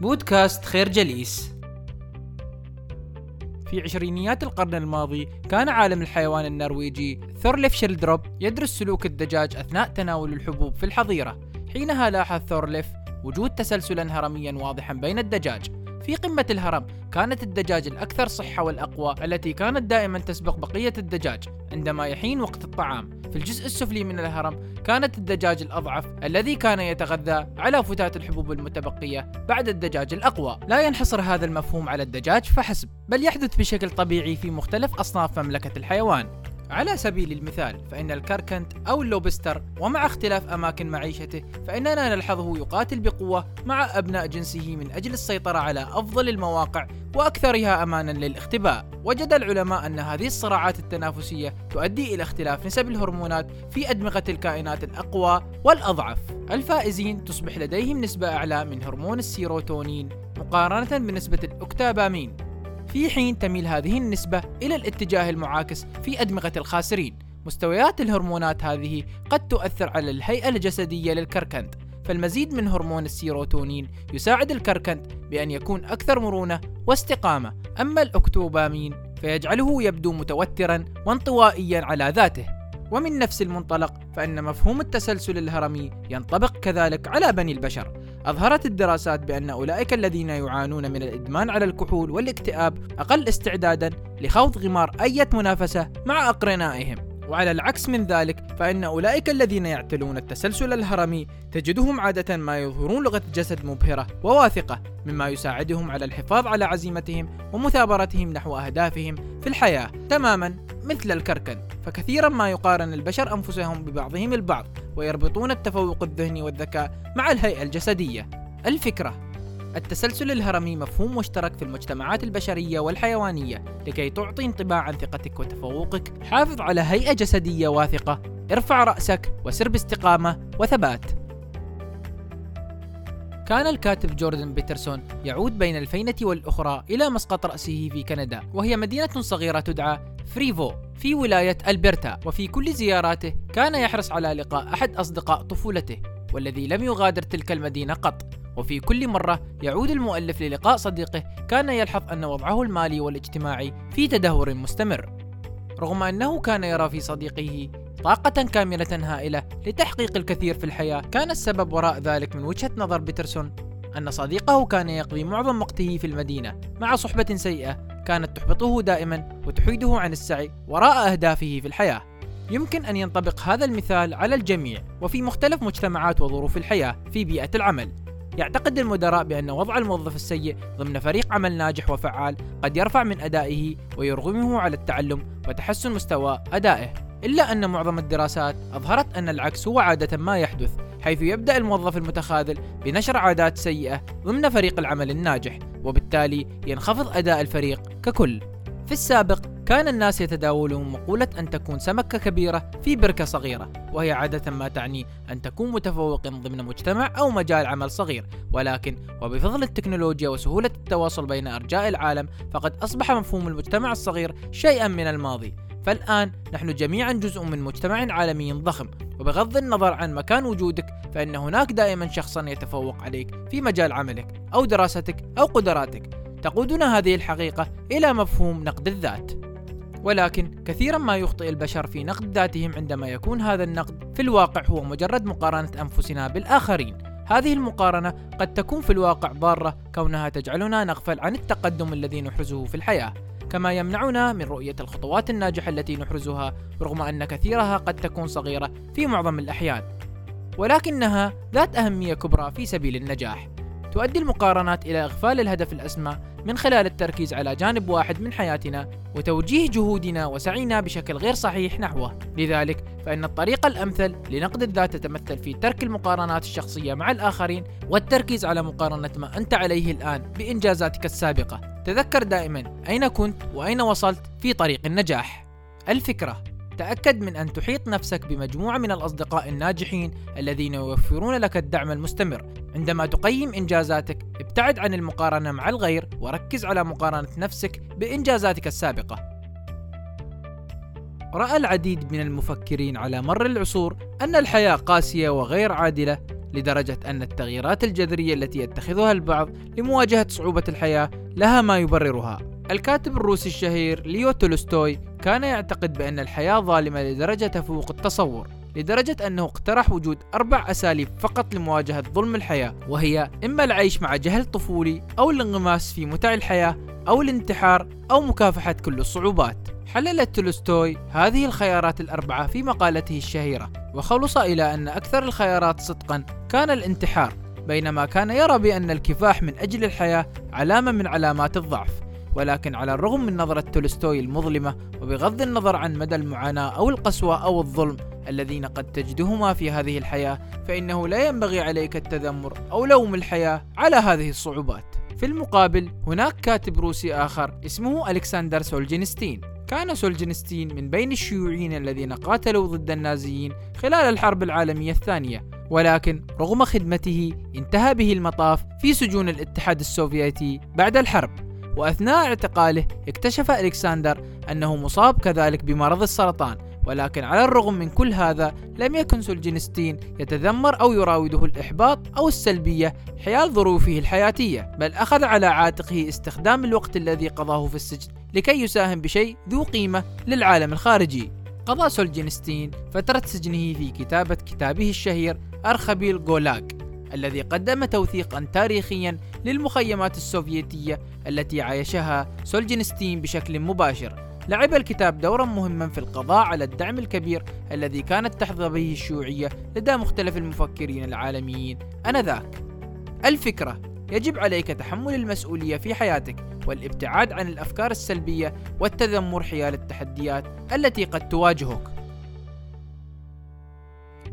بودكاست خير جليس. في عشرينيات القرن الماضي كان عالم الحيوان النرويجي ثورليف شيلدروب يدرس سلوك الدجاج أثناء تناول الحبوب في الحظيرة. حينها لاحظ ثورليف وجود تسلسلا هرميا واضحا بين الدجاج. في قمة الهرم كانت الدجاج الأكثر صحة والأقوى التي كانت دائما تسبق بقية الدجاج عندما يحين وقت الطعام. في الجزء السفلي من الهرم كانت الدجاج الأضعف الذي كان يتغذى على فتات الحبوب المتبقية بعد الدجاج الأقوى. لا ينحصر هذا المفهوم على الدجاج فحسب بل يحدث بشكل طبيعي في مختلف أصناف مملكة الحيوان. على سبيل المثال فإن الكركنت أو اللوبستر ومع اختلاف أماكن معيشته فإننا نلحظه يقاتل بقوة مع أبناء جنسه من أجل السيطرة على أفضل المواقع وأكثرها أمانا للاختباء. وجد العلماء أن هذه الصراعات التنافسية تؤدي إلى اختلاف نسب الهرمونات في أدمغة الكائنات الأقوى والأضعف. الفائزين تصبح لديهم نسبة أعلى من هرمون السيروتونين مقارنة بنسبة الأكتابامين. في حين تميل هذه النسبة إلى الاتجاه المعاكس في أدمغة الخاسرين. مستويات الهرمونات هذه قد تؤثر على الهيئة الجسدية للكركنت فالمزيد من هرمون السيروتونين يساعد الكركنت بأن يكون أكثر مرونة واستقامة. أما الأكتوبامين فيجعله يبدو متوترا وانطوائيا على ذاته. ومن نفس المنطلق فإن مفهوم التسلسل الهرمي ينطبق كذلك على بني البشر. أظهرت الدراسات بأن أولئك الذين يعانون من الإدمان على الكحول والاكتئاب أقل استعدادا لخوض غمار أي منافسة مع أقرنائهم. وعلى العكس من ذلك فإن أولئك الذين يعتلون التسلسل الهرمي تجدهم عادة ما يظهرون لغة جسد مبهرة وواثقة مما يساعدهم على الحفاظ على عزيمتهم ومثابرتهم نحو أهدافهم في الحياة تماما مثل الكركن. فكثيرا ما يقارن البشر أنفسهم ببعضهم البعض. ويربطون التفوق الذهني والذكاء مع الهيئة الجسدية. الفكرة التسلسل الهرمي مفهوم مشترك في المجتمعات البشرية والحيوانية لكي تعطي انطباع عن ثقتك وتفوقك. حافظ على هيئة جسدية واثقة ارفع رأسك وسر باستقامة وثبات. كان الكاتب جوردن بيترسون يعود بين الفينة والأخرى إلى مسقط رأسه في كندا وهي مدينة صغيرة تدعى فريفو. في ولاية ألبرتا وفي كل زياراته كان يحرص على لقاء أحد أصدقاء طفولته والذي لم يغادر تلك المدينة قط. وفي كل مرة يعود المؤلف للقاء صديقه كان يلحظ أن وضعه المالي والاجتماعي في تدهور مستمر. رغم أنه كان يرى في صديقه طاقة كاملة هائلة لتحقيق الكثير في الحياة كان السبب وراء ذلك من وجهة نظر بيترسون أن صديقه كان يقضي معظم وقته في المدينة مع صحبة سيئة كانت تحبطه دائما وتحيده عن السعي وراء أهدافه في الحياة. يمكن أن ينطبق هذا المثال على الجميع وفي مختلف مجتمعات وظروف الحياة في بيئة العمل. يعتقد المدراء بأن وضع الموظف السيء ضمن فريق عمل ناجح وفعال قد يرفع من أدائه ويرغمه على التعلم وتحسن مستوى أدائه. إلا أن معظم الدراسات أظهرت أن العكس هو عادة ما يحدث حيث يبدأ الموظف المتخاذل بنشر عادات سيئة ضمن فريق العمل الناجح وبالتالي ينخفض أداء الفريق ككل. في السابق كان الناس يتداولون مقولة أن تكون سمكة كبيرة في بركة صغيرة وهي عادة ما تعني أن تكون متفوقا ضمن مجتمع أو مجال عمل صغير. ولكن وبفضل التكنولوجيا وسهولة التواصل بين أرجاء العالم فقد أصبح مفهوم المجتمع الصغير شيئا من الماضي. فالآن نحن جميعا جزء من مجتمع عالمي ضخم وبغض النظر عن مكان وجودك فإن هناك دائما شخصا يتفوق عليك في مجال عملك أو دراستك أو قدراتك. تقودنا هذه الحقيقة إلى مفهوم نقد الذات. ولكن كثيرا ما يخطئ البشر في نقد ذاتهم عندما يكون هذا النقد في الواقع هو مجرد مقارنة أنفسنا بالآخرين. هذه المقارنة قد تكون في الواقع ضارة كونها تجعلنا نغفل عن التقدم الذي نحرزه في الحياة. كما يمنعنا من رؤية الخطوات الناجحة التي نحرزها رغم أن كثيرها قد تكون صغيرة في معظم الأحيان. ولكنها ذات أهمية كبرى في سبيل النجاح. تؤدي المقارنات إلى إغفال الهدف الأسمى من خلال التركيز على جانب واحد من حياتنا وتوجيه جهودنا وسعينا بشكل غير صحيح نحوه. لذلك فإن الطريقة الأمثل لنقد الذات تتمثل في ترك المقارنات الشخصية مع الآخرين والتركيز على مقارنة ما أنت عليه الآن بإنجازاتك السابقة. تذكر دائما أين كنت وأين وصلت في طريق النجاح. الفكرة تأكد من أن تحيط نفسك بمجموعة من الأصدقاء الناجحين الذين يوفرون لك الدعم المستمر. عندما تقيم إنجازاتك ابتعد عن المقارنة مع الغير وركز على مقارنة نفسك بإنجازاتك السابقة. رأى العديد من المفكرين على مر العصور أن الحياة قاسية وغير عادلة لدرجة أن التغييرات الجذرية التي يتخذها البعض لمواجهة صعوبة الحياة لها ما يبررها. الكاتب الروسي الشهير ليو تولستوي كان يعتقد بأن الحياة ظالمة لدرجة تفوق التصور. لدرجة أنه اقترح وجود أربع أساليب فقط لمواجهة ظلم الحياة وهي إما العيش مع جهل طفولي أو الانغماس في متع الحياة أو الانتحار أو مكافحة كل الصعوبات. حلل تولستوي هذه الخيارات الأربعة في مقالته الشهيرة وخلص إلى أن أكثر الخيارات صدقا كان الانتحار بينما كان يرى بأن الكفاح من أجل الحياة علامة من علامات الضعف. ولكن على الرغم من نظرة تولستوي المظلمة وبغض النظر عن مدى المعاناة أو القسوة أو الظلم الذين قد تجدهما في هذه الحياة فإنه لا ينبغي عليك التذمر أو لوم الحياة على هذه الصعوبات. في المقابل هناك كاتب روسي آخر اسمه ألكسندر سولجينستين كان سولجينستين من بين الشيوعيين الذين قاتلوا ضد النازيين خلال الحرب العالمية الثانية ولكن رغم خدمته انتهى به المطاف في سجون الاتحاد السوفيتي بعد الحرب. وأثناء اعتقاله اكتشف ألكسندر أنه مصاب كذلك بمرض السرطان ولكن على الرغم من كل هذا لم يكن سولجينستين يتذمر أو يراوده الإحباط أو السلبية حيال ظروفه الحياتية بل أخذ على عاتقه استخدام الوقت الذي قضاه في السجن لكي يساهم بشيء ذو قيمة للعالم الخارجي. قضى سولجينستين فترة سجنه في كتابة كتابه الشهير أرخبيل جولاغ الذي قدم توثيقا تاريخيا للمخيمات السوفيتية التي عايشها سولجينستين بشكل مباشر. لعب الكتاب دورا مهما في القضاء على الدعم الكبير الذي كانت تحظى به الشيوعية لدى مختلف المفكرين العالميين آنذاك. الفكرة يجب عليك تحمل المسؤولية في حياتك والابتعاد عن الأفكار السلبية والتذمر حيال التحديات التي قد تواجهك.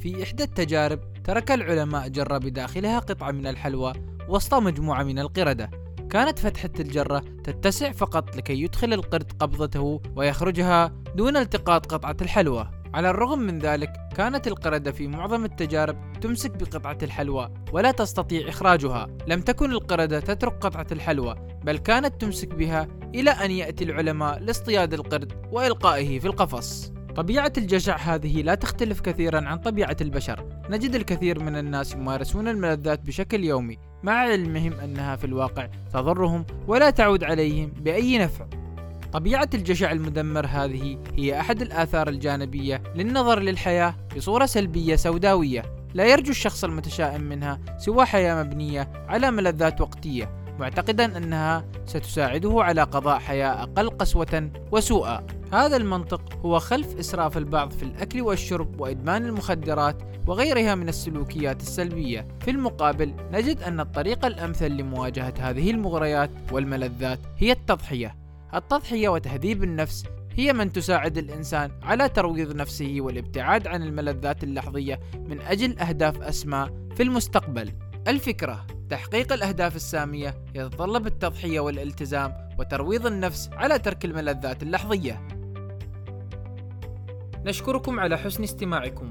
في إحدى التجارب ترك العلماء جرة بداخلها قطعة من الحلوى وسط مجموعة من القردة كانت فتحة الجرة تتسع فقط لكي يدخل القرد قبضته ويخرجها دون التقاط قطعة الحلوى. على الرغم من ذلك كانت القردة في معظم التجارب تمسك بقطعة الحلوى ولا تستطيع إخراجها. لم تكن القردة تترك قطعة الحلوى بل كانت تمسك بها إلى أن يأتي العلماء لاصطياد القرد وإلقائه في القفص. طبيعة الجشع هذه لا تختلف كثيرا عن طبيعة البشر. نجد الكثير من الناس يمارسون الملذات بشكل يومي مع علمهم أنها في الواقع تضرهم ولا تعود عليهم بأي نفع. طبيعة الجشع المدمر هذه هي أحد الآثار الجانبية للنظر للحياة بصورة سلبية سوداوية. لا يرجو الشخص المتشائم منها سوى حياة مبنية على ملذات وقتية معتقدا أنها ستساعده على قضاء حياة أقل قسوة وسوءا. هذا المنطق هو خلف إسراف البعض في الأكل والشرب وإدمان المخدرات وغيرها من السلوكيات السلبية في المقابل نجد أن الطريقة الأمثل لمواجهة هذه المغريات والملذات هي التضحية التضحية وتهذيب النفس هي من تساعد الإنسان على ترويض نفسه والابتعاد عن الملذات اللحظية من أجل أهداف أسمى في المستقبل الفكرة تحقيق الأهداف السامية يتطلب التضحية والالتزام وترويض النفس على ترك الملذات اللحظية. نشكركم على حسن استماعكم.